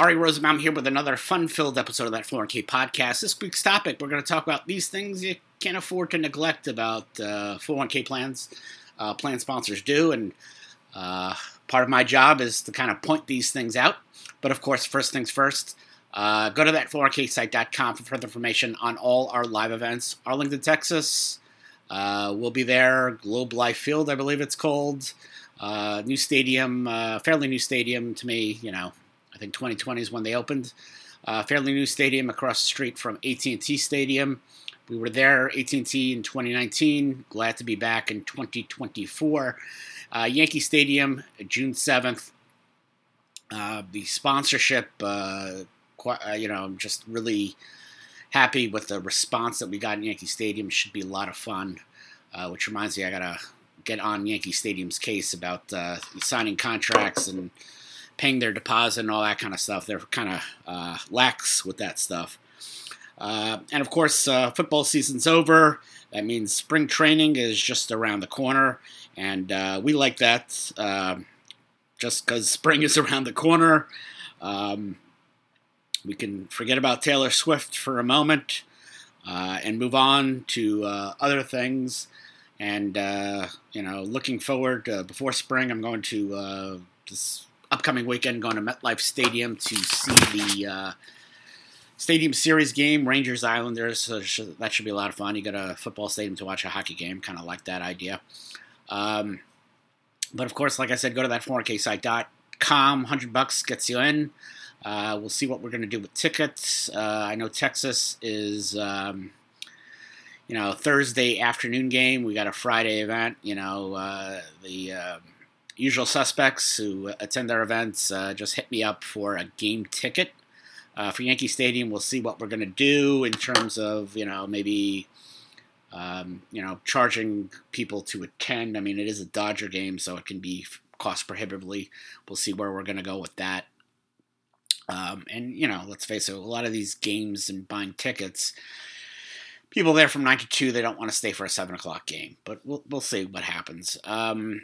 Ary Rosenbaum here with another fun-filled episode of that 401k podcast. This week's topic, we're going to talk about these things you can't afford to neglect about uh, 401k plans. Uh, plan sponsors do, and uh, part of my job is to kind of point these things out. But of course, first things first, uh, go to that 401ksite.com for further information on all our live events. Arlington, Texas, uh, we'll be there. Globe Life Field, I believe it's called. Uh, new stadium, fairly new stadium to me, you know, think 2020 is when they opened. Uh, fairly new stadium across the street from AT&T Stadium. We were there, AT&T, in 2019. Glad to be back in 2024. Uh, Yankee Stadium, June 7th. Uh, the sponsorship, uh, quite, uh, you know, I'm just really happy with the response that we got in Yankee Stadium. Should be a lot of fun. Uh, which reminds me, I gotta get on Yankee Stadium's case about signing contracts and paying their deposit and all that kind of stuff. They're kind of uh, lax with that stuff. Uh, and of course, uh, football season's over. That means spring training is just around the corner, and uh, we like that um, just because spring is around the corner. Um, we can forget about Taylor Swift for a moment uh, and move on to uh, other things. And you know, looking forward before spring, I'm going to this upcoming weekend going to MetLife Stadium to see the uh, Stadium Series game, Rangers Islanders. So that should be a lot of fun. You got a football stadium to watch a hockey game. Kind of like that idea. Um, but of course, like I said, go to that 401ksite.com. 100 bucks gets you in. Uh, we'll see what we're going to do with tickets. Uh, I know Texas is, um, you know, Thursday afternoon game. We got a Friday event. You know, uh, the um, usual suspects who attend our events uh, just hit me up for a game ticket uh, for Yankee Stadium. We'll see what we're going to do in terms of you know maybe um, you know charging people to attend. I mean, it is a Dodger game, so it can be cost prohibitively. We'll see where we're going to go with that. Um, and you know, let's face it, a lot of these games and buying tickets, people there from nine to two, they don't want to stay for a seven o'clock game. But we'll we'll see what happens. Um,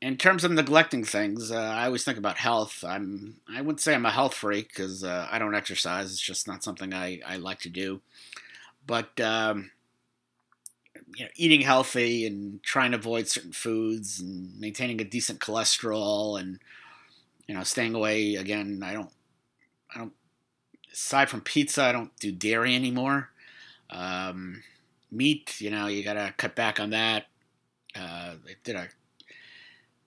in terms of neglecting things, uh, I always think about health. I'm I wouldn't say I'm a health freak because uh, I don't exercise. It's just not something I, I like to do. But um, you know, eating healthy and trying to avoid certain foods and maintaining a decent cholesterol and you know staying away again. I don't I don't aside from pizza, I don't do dairy anymore. Um, meat, you know, you gotta cut back on that. Uh, I did a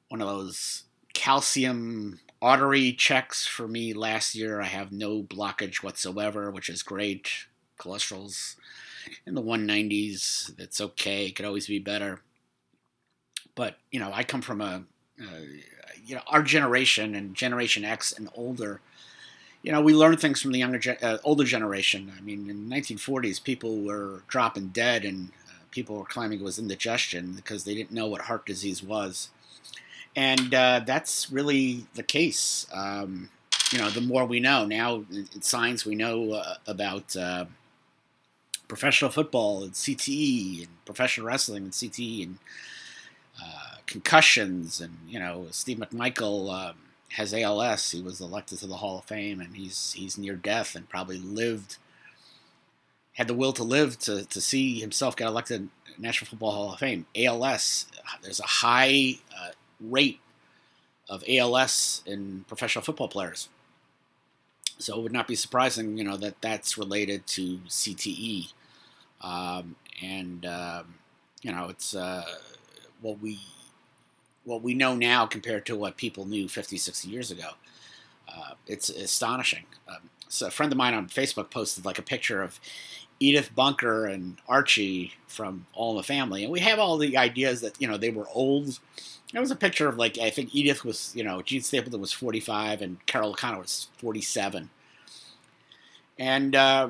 one of those calcium artery checks for me last year. I have no blockage whatsoever, which is great. Cholesterol's in the 190s. That's okay. It could always be better. But, you know, I come from a, uh, you know, our generation and Generation X and older, you know, we learn things from the younger, uh, older generation. I mean, in the 1940s, people were dropping dead and uh, people were claiming it was indigestion because they didn't know what heart disease was and uh, that's really the case. Um, you know, the more we know now in science, we know uh, about uh, professional football and CTE and professional wrestling and CTE and uh, concussions. And you know, Steve McMichael um, has ALS. He was elected to the Hall of Fame, and he's he's near death and probably lived had the will to live to, to see himself get elected National Football Hall of Fame. ALS, there's a high uh, rate of ALS in professional football players. So it would not be surprising, you know, that that's related to CTE. Um, and um, you know, it's uh, what we what we know now compared to what people knew 50, 60 years ago. Uh, it's astonishing. Um, so a friend of mine on Facebook posted like a picture of Edith Bunker and Archie from All in the Family, and we have all the ideas that you know they were old there was a picture of like I think Edith was, you know, Jean Stapleton was 45 and Carroll O'Connor was 47, and uh,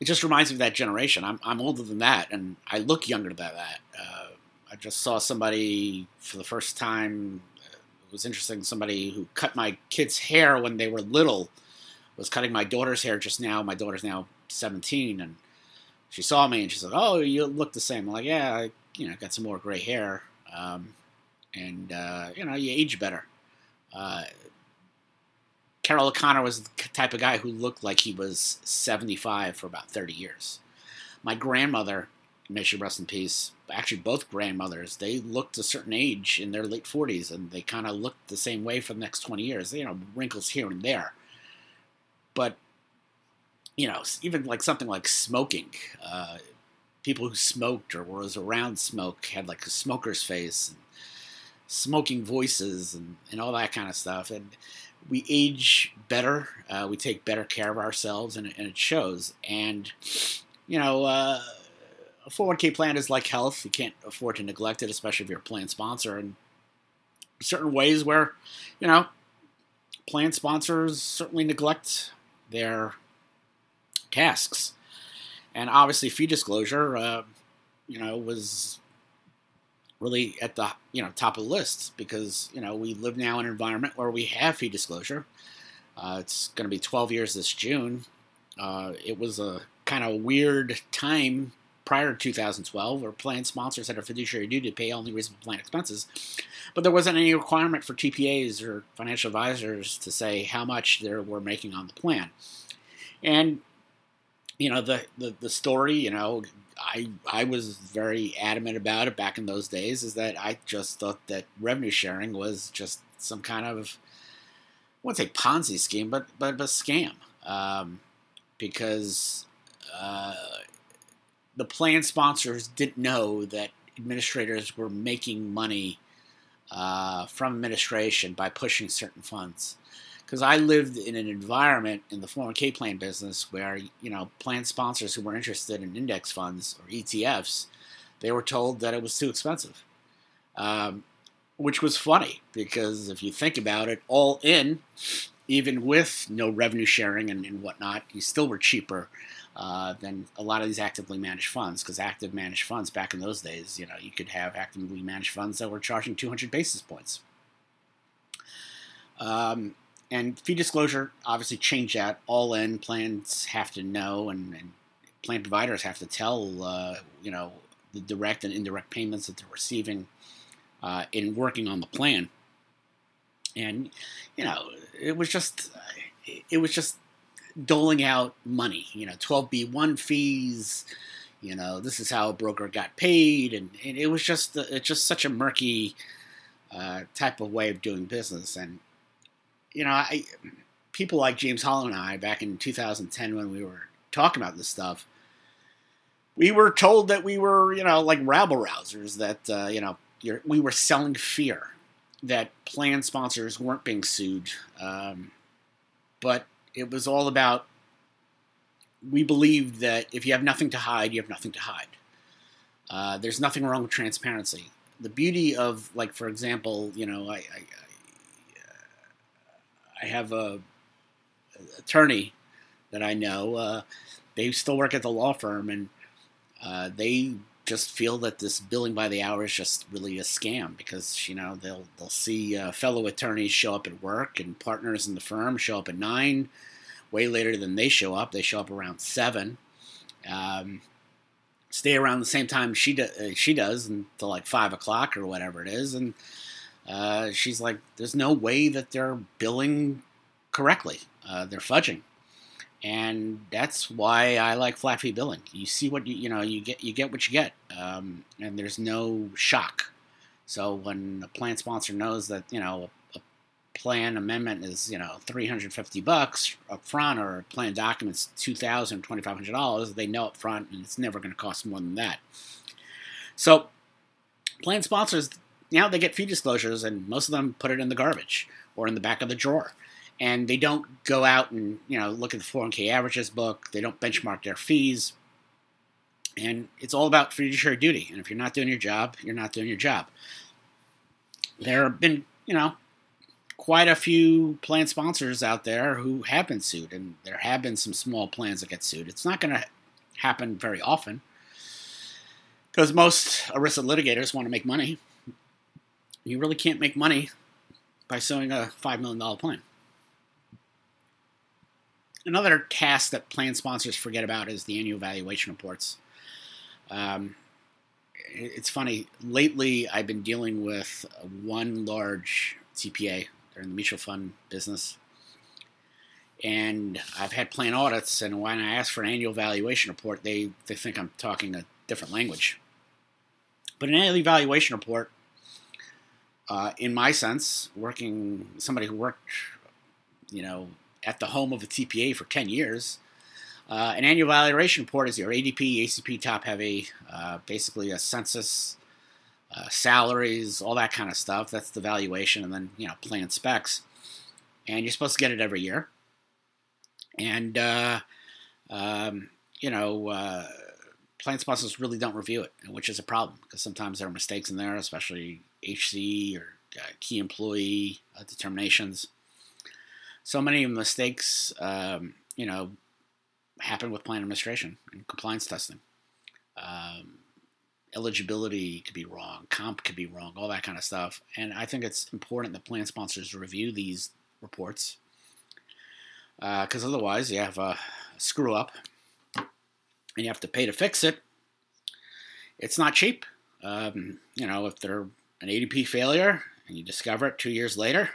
it just reminds me of that generation. I'm I'm older than that, and I look younger than that. Uh, I just saw somebody for the first time. It was interesting. Somebody who cut my kids' hair when they were little was cutting my daughter's hair just now. My daughter's now 17, and she saw me and she said, "Oh, you look the same." I'm like, "Yeah, I, you know, got some more gray hair." Um, and uh, you know you age better. Uh, Carroll O'Connor was the type of guy who looked like he was 75 for about 30 years. My grandmother, may she rest in peace, actually both grandmothers, they looked a certain age in their late 40s, and they kind of looked the same way for the next 20 years. You know, wrinkles here and there, but you know, even like something like smoking. Uh, people who smoked or was around smoke had like a smoker's face, and smoking voices, and, and all that kind of stuff. And we age better, uh, we take better care of ourselves, and, and it shows. And you know, uh, a 401k plan is like health; you can't afford to neglect it, especially if you're a plan sponsor. And certain ways where, you know, plan sponsors certainly neglect their tasks. And obviously, fee disclosure, uh, you know, was really at the you know top of the list because you know we live now in an environment where we have fee disclosure. Uh, it's going to be 12 years this June. Uh, it was a kind of weird time prior to 2012 where plan sponsors had a fiduciary duty to pay only reasonable plan expenses, but there wasn't any requirement for TPAs or financial advisors to say how much they were making on the plan. And you know the, the the story you know i i was very adamant about it back in those days is that i just thought that revenue sharing was just some kind of i wouldn't say ponzi scheme but but a scam. Um, because uh, the plan sponsors didn't know that administrators were making money uh, from administration by pushing certain funds because I lived in an environment in the 401k plan business where you know plan sponsors who were interested in index funds or ETFs, they were told that it was too expensive, um, which was funny because if you think about it, all in, even with no revenue sharing and, and whatnot, you still were cheaper. Uh, than a lot of these actively managed funds, because active managed funds back in those days, you know, you could have actively managed funds that were charging 200 basis points. Um, and fee disclosure obviously changed that. All in plans have to know, and, and plan providers have to tell, uh, you know, the direct and indirect payments that they're receiving uh, in working on the plan. And you know, it was just, it was just doling out money. You know, 12b1 fees. You know, this is how a broker got paid, and, and it was just, it's just such a murky uh, type of way of doing business. And you know, I people like James Holland and I back in 2010 when we were talking about this stuff, we were told that we were, you know, like rabble rousers, that, uh, you know, we were selling fear, that plan sponsors weren't being sued. Um, but it was all about, we believed that if you have nothing to hide, you have nothing to hide. Uh, there's nothing wrong with transparency. The beauty of, like, for example, you know, I, I I have a, a attorney that I know. Uh, they still work at the law firm, and uh, they just feel that this billing by the hour is just really a scam because you know they'll they'll see uh, fellow attorneys show up at work and partners in the firm show up at nine, way later than they show up. They show up around seven. Um, stay around the same time she do, uh, she does until like five o'clock or whatever it is, and uh, she's like, there's no way that they're billing correctly. Uh, they're fudging, and that's why I like flat fee billing. You see what you you know you get you get what you get, um, and there's no shock. So when a plan sponsor knows that you know a, a plan amendment is you know 350 bucks up front, or a plan document's 2,000 2,500 dollars, they know up front, and it's never going to cost more than that. So plan sponsors now they get fee disclosures, and most of them put it in the garbage or in the back of the drawer. And they don't go out and you know look at the 401k averages book. They don't benchmark their fees. And it's all about fiduciary duty. And if you're not doing your job, you're not doing your job. There have been, you know, quite a few plan sponsors out there who have been sued, and there have been some small plans that get sued. It's not going to happen very often because most ERISA litigators want to make money you really can't make money by selling a $5 million plan. Another task that plan sponsors forget about is the annual valuation reports. Um, it's funny, lately I've been dealing with one large CPA, they're in the mutual fund business, And I've had plan audits, and when I ask for an annual valuation report, they, they think I'm talking a different language. But an annual valuation report, uh, in my sense, working somebody who worked, you know, at the home of a TPA for 10 years, uh, an annual valuation report is your ADP, ACP, top heavy, uh, basically a census, uh, salaries, all that kind of stuff. That's the valuation, and then you know plan specs. And you're supposed to get it every year. And uh, um, you know, uh, plan sponsors really don't review it, which is a problem because sometimes there are mistakes in there, especially HC or uh, key employee determinations. So many mistakes, um, you know, happen with plan administration and compliance testing. Um, eligibility could be wrong, comp could be wrong, all that kind of stuff. And I think it's important that plan sponsors review these reports because uh, otherwise you have a screw up and you have to pay to fix it. It's not cheap. Um, you know, if they're an ADP failure and you discover it two years later,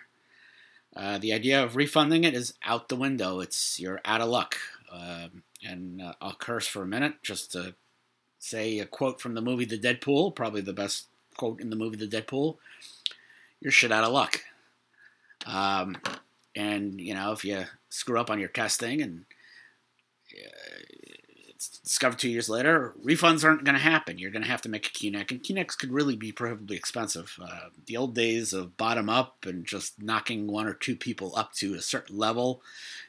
uh, the idea of refunding it is out the window. It's you're out of luck. Um, and uh, I'll curse for a minute just to say a quote from the movie The Deadpool, probably the best quote in the movie The Deadpool. You're shit out of luck. Um, and you know if you screw up on your testing and uh, discovered two years later, refunds aren't going to happen. You're going to have to make a QNEC, and QNECs could really be prohibitively expensive. Uh, the old days of bottom up and just knocking one or two people up to a certain level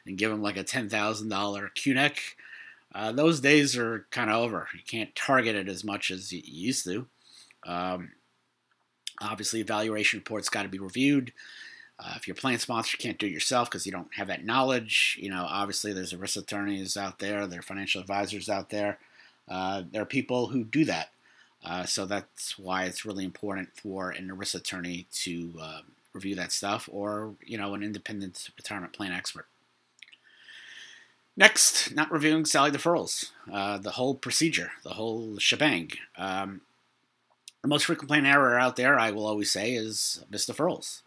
and give them like a $10,000 QNEC, uh, those days are kind of over. You can't target it as much as you used to. Um, obviously, evaluation reports got to be reviewed. Uh, if your plan sponsor you can't do it yourself because you don't have that knowledge, you know, obviously there's ERISA attorneys out there, there are financial advisors out there. Uh, there are people who do that. Uh, so that's why it's really important for an ERISA attorney to uh, review that stuff or, you know, an independent retirement plan expert. Next, not reviewing salary deferrals, uh, the whole procedure, the whole shebang. Um, the most frequent plan error out there, I will always say, is missed deferrals.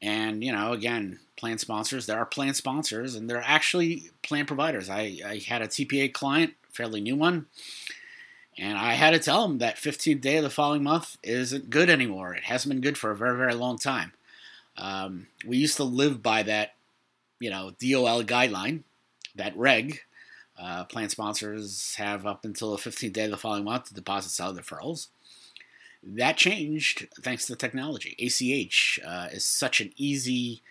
And, you know, again, plan sponsors, there are plan sponsors and there are actually plan providers. I, I had a TPA client, fairly new one, and I had to tell him that 15th day of the following month isn't good anymore. It hasn't been good for a very, very long time. Um, we used to live by that, you know, DOL guideline, that reg. Uh, plan sponsors have up until the 15th day of the following month to deposit salary deferrals. That changed thanks to the technology. ACH uh, is such an easy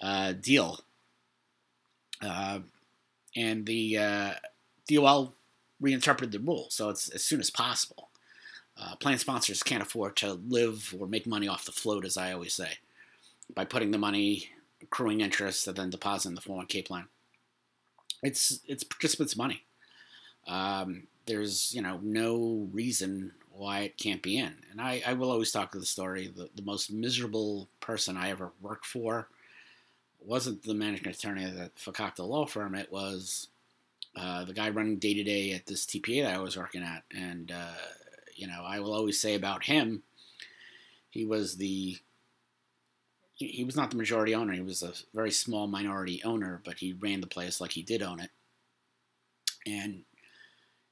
uh, deal. Uh, and the uh, DOL reinterpreted the rule, so it's as soon as possible. Uh, plan sponsors can't afford to live or make money off the float, as I always say, by putting the money, accruing interest, and then depositing the 401k plan. It's it's participants' money. Um, there's you know no reason why it can't be in. And I, I will always talk to the story. The, the most miserable person I ever worked for wasn't the managing attorney at the Fakakta law firm. It was uh, the guy running day to day at this TPA that I was working at. And, uh, you know, I will always say about him, he was the he was not the majority owner. He was a very small minority owner, but he ran the place like he did own it. And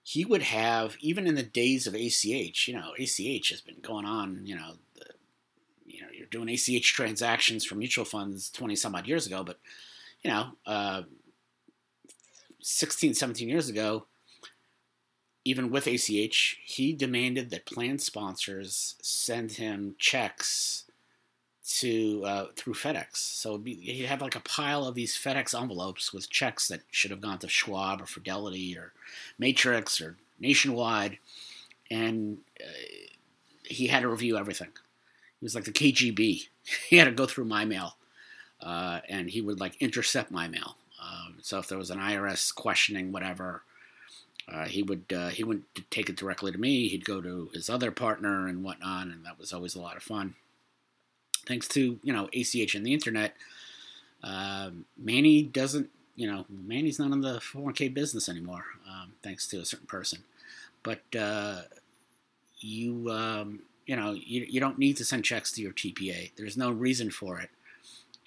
he would have even in the days of ACH. You know, ACH has been going on. You know, the, you know, you're doing ACH transactions for mutual funds 20 some odd years ago, but you know, uh, 16, 17 years ago, even with ACH, he demanded that plan sponsors send him checks to uh, through FedEx. So be, he'd have like a pile of these FedEx envelopes with checks that should have gone to Schwab or Fidelity or Matrix or Nationwide, and uh, he had to review everything. He was like the KGB. he had to go through my mail, uh, and he would like intercept my mail. Um, so if there was an IRS questioning whatever, uh, he would uh, he wouldn't take it directly to me. He'd go to his other partner and whatnot, and that was always a lot of fun thanks to you know ACH and the internet, uh, Manny doesn't you know Manny's not in the 401k business anymore, um, thanks to a certain person. But uh, you um, you know you, you don't need to send checks to your TPA. There's no reason for it,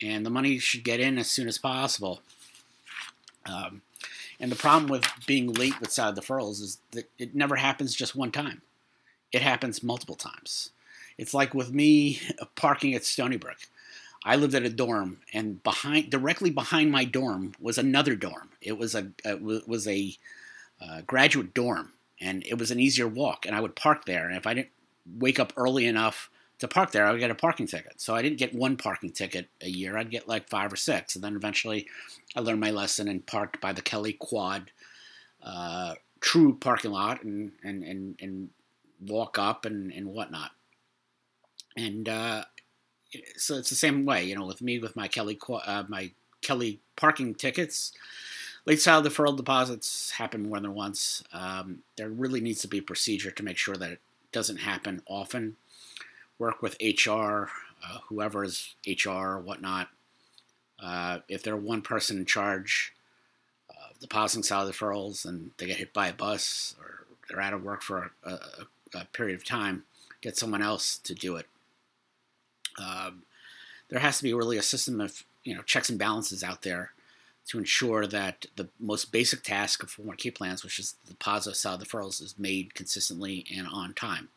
and the money should get in as soon as possible. Um, and the problem with being late with side deferrals is that it never happens just one time. It happens multiple times. It's like with me parking at Stony Brook. I lived at a dorm, and behind, directly behind my dorm, was another dorm. It was a it was a uh, graduate dorm, and it was an easier walk. And I would park there. And if I didn't wake up early enough to park there, I would get a parking ticket. So I didn't get one parking ticket a year. I'd get like five or six. And then eventually, I learned my lesson and parked by the Kelly Quad uh, true parking lot and and and, and walk up and, and whatnot. And uh, so it's the same way, you know, with me with my Kelly uh, my Kelly parking tickets. Late style deferral deposits happen more than once. Um, there really needs to be a procedure to make sure that it doesn't happen often. Work with HR, uh, whoever is HR or whatnot. Uh, if they're one person in charge of depositing salary deferrals and they get hit by a bus or they're out of work for a, a, a period of time, get someone else to do it. Um, there has to be really a system of you know checks and balances out there to ensure that the most basic task of 401k plans, which is the deposit of salary deferrals, is made consistently and on time.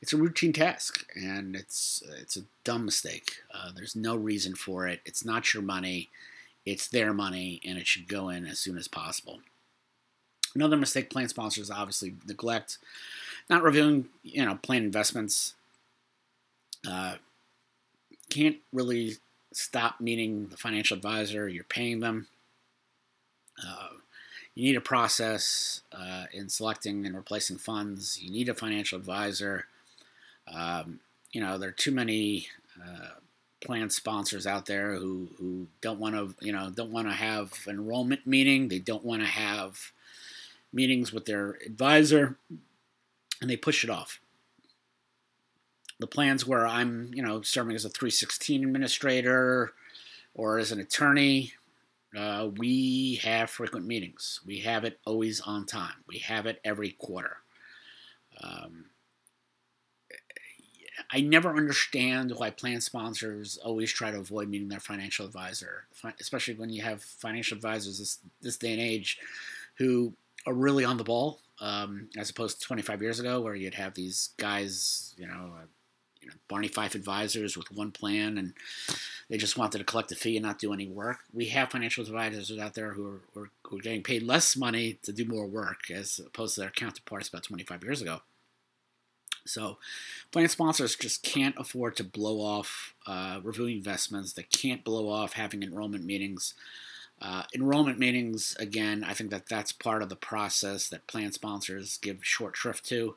It's a routine task, and it's it's a dumb mistake. Uh, there's no reason for it. It's not your money; it's their money, and it should go in as soon as possible. Another mistake plan sponsors obviously neglect, not reviewing you know plan investments. Uh, can't really stop meeting the financial advisor. You're paying them. Uh, you need a process uh, in selecting and replacing funds. You need a financial advisor. Um, you know, there are too many uh, plan sponsors out there who, who don't want to, you know, don't want to have enrollment meeting. They don't want to have meetings with their advisor, and they push it off the plans where I'm, you know, serving as a 316 administrator or as an attorney, uh, we have frequent meetings. We have it always on time. We have it every quarter. Um, I never understand why plan sponsors always try to avoid meeting their financial advisor, especially when you have financial advisors this, this day and age who are really on the ball, um, as opposed to 25 years ago, where you'd have these guys, you know, you know, Barney Fife advisors with one plan, and they just wanted to collect a fee and not do any work. We have financial advisors out there who are, who are getting paid less money to do more work as opposed to their counterparts about 25 years ago. So, plan sponsors just can't afford to blow off uh, reviewing investments. They can't blow off having enrollment meetings. Uh, enrollment meetings, again, I think that that's part of the process that plan sponsors give short shrift to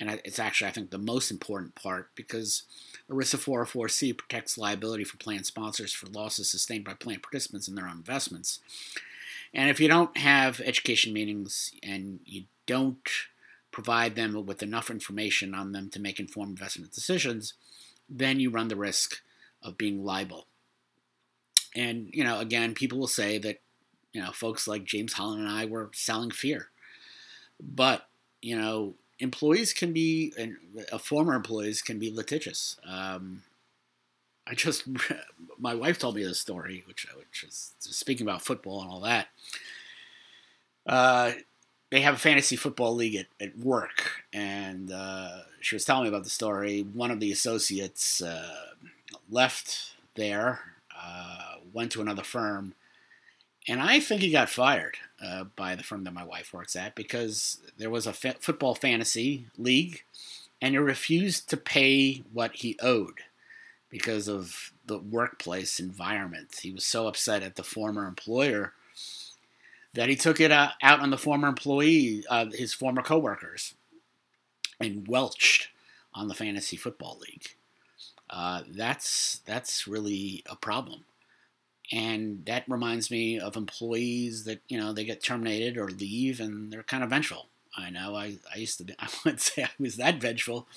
and it's actually I think the most important part because ERISA 404C protects liability for plan sponsors for losses sustained by plan participants in their own investments. And if you don't have education meetings and you don't provide them with enough information on them to make informed investment decisions, then you run the risk of being liable. And you know, again, people will say that you know folks like James Holland and I were selling fear, but you know employees can be, and uh, former employees can be litigious. Um, I just, my wife told me this story, which, which is speaking about football and all that. Uh, they have a fantasy football league at, at work, and uh, she was telling me about the story. One of the associates uh, left there, uh, went to another firm, and I think he got fired uh, by the firm that my wife works at because there was a fa- football fantasy league, and he refused to pay what he owed because of the workplace environment. He was so upset at the former employer that he took it uh, out on the former employee, uh, his former coworkers, and welched on the fantasy football league. Uh, that's that's really a problem and that reminds me of employees that you know they get terminated or leave and they're kind of vengeful. I know i, I used to be i wouldn't say i was that vengeful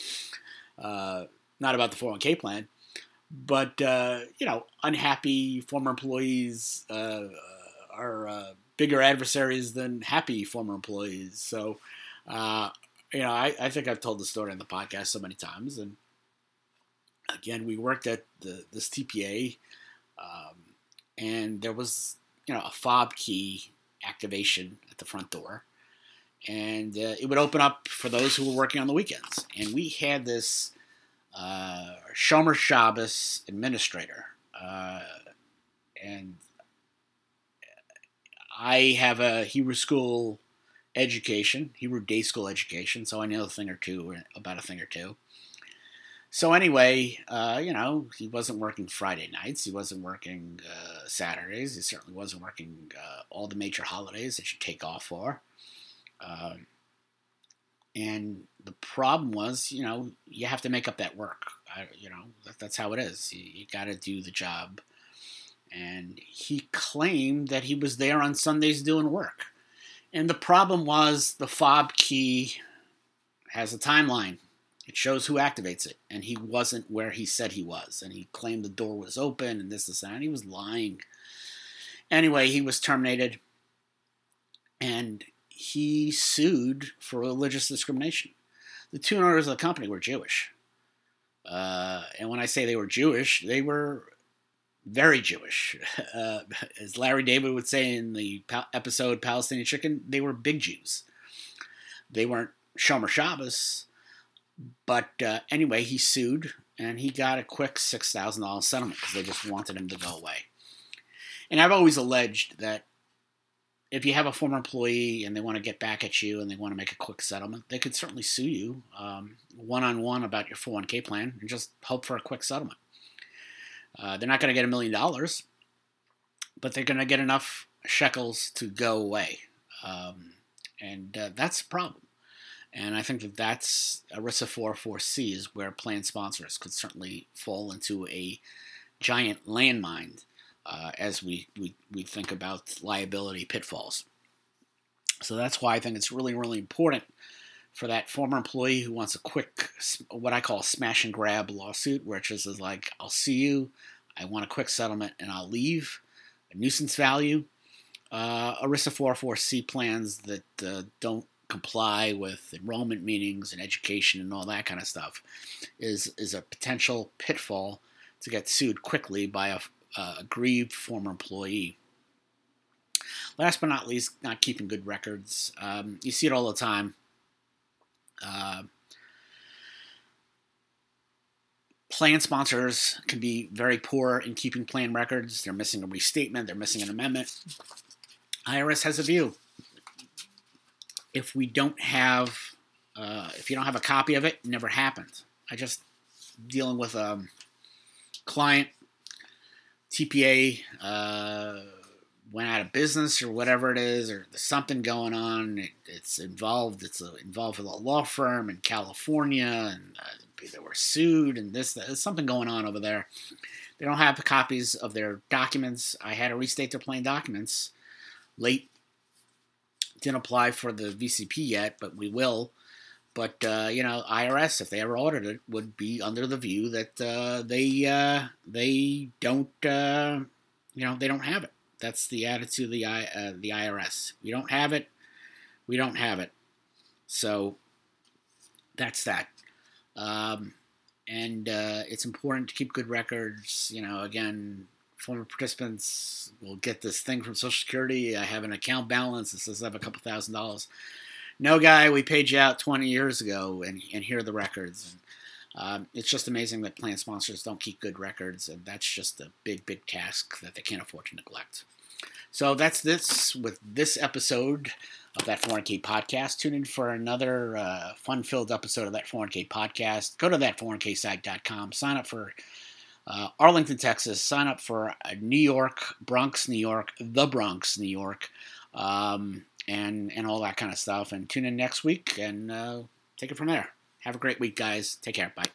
uh, not about the 401k plan but uh, you know unhappy former employees uh, are uh, bigger adversaries than happy former employees. So uh, you know I, I think i've told the story on the podcast so many times and again we worked at the, this tpa um, and there was you know, a fob key activation at the front door, and uh, it would open up for those who were working on the weekends. And we had this uh, Shomer Shabbos administrator, uh, and I have a Hebrew school education, Hebrew day school education, so I know a thing or two about a thing or two. So anyway, uh, you know, he wasn't working Friday nights. He wasn't working uh, Saturdays. He certainly wasn't working uh, all the major holidays that you take off for. Um, and the problem was, you know, you have to make up that work. I, you know, that, that's how it is. You, you got to do the job. And he claimed that he was there on Sundays doing work. And the problem was the fob key has a timeline. It shows who activates it, and he wasn't where he said he was, and he claimed the door was open and this, this, and he was lying. Anyway, he was terminated, and he sued for religious discrimination. The two owners of the company were Jewish, uh, and when I say they were Jewish, they were very Jewish. Uh, as Larry David would say in the episode Palestinian Chicken, they were big Jews. They weren't Shomer Shabbos, but uh, anyway, he sued and he got a quick $6,000 settlement because they just wanted him to go away. And I've always alleged that if you have a former employee and they want to get back at you and they want to make a quick settlement, they could certainly sue you one on one about your 401k plan and just hope for a quick settlement. Uh, they're not going to get a million dollars, but they're going to get enough shekels to go away. Um, and uh, that's the problem. And I think that that's ERISA 404C is where plan sponsors could certainly fall into a giant landmine uh, as we, we, we think about liability pitfalls. So that's why I think it's really, really important for that former employee who wants a quick, what I call smash and grab lawsuit, which is like, I'll see you, I want a quick settlement, and I'll leave, a nuisance value. Uh, ERISA 404C plans that uh, don't comply with enrollment meetings and education and all that kind of stuff is is a potential pitfall to get sued quickly by a, a aggrieved former employee. Last but not least, not keeping good records. Um, you see it all the time. Uh, plan sponsors can be very poor in keeping plan records. They're missing a restatement, they're missing an amendment. IRS has a view if we don't have, uh, if you don't have a copy of it, it never happened. I just dealing with a client, TPA uh, went out of business or whatever it is, or there's something going on. It, it's involved. It's a, involved with a law firm in California, and uh, they were sued, and this. There's something going on over there. They don't have copies of their documents. I had to restate their plain documents late didn't apply for the VCP yet, but we will. But uh, you know, IRS, if they ever audit it, would be under the view that uh, they uh, they don't uh, you know they don't have it. That's the attitude of the I, uh, the IRS. We don't have it. We don't have it. So that's that. Um, and uh, it's important to keep good records. You know, again, former participants will get this thing from Social Security. I have an account balance that says I have a couple thousand dollars. No, guy, we paid you out 20 years ago, and, and here are the records. And, um, it's just amazing that plan sponsors don't keep good records, and that's just a big, big task that they can't afford to neglect. So that's this with this episode of that 401k podcast. Tune in for another uh, fun-filled episode of that 401k podcast. Go to that 401ksite.com. Sign up for uh, Arlington, Texas. Sign up for New York, Bronx, New York, the Bronx, New York, um, and and all that kind of stuff. And tune in next week and uh, take it from there. Have a great week, guys. Take care. Bye.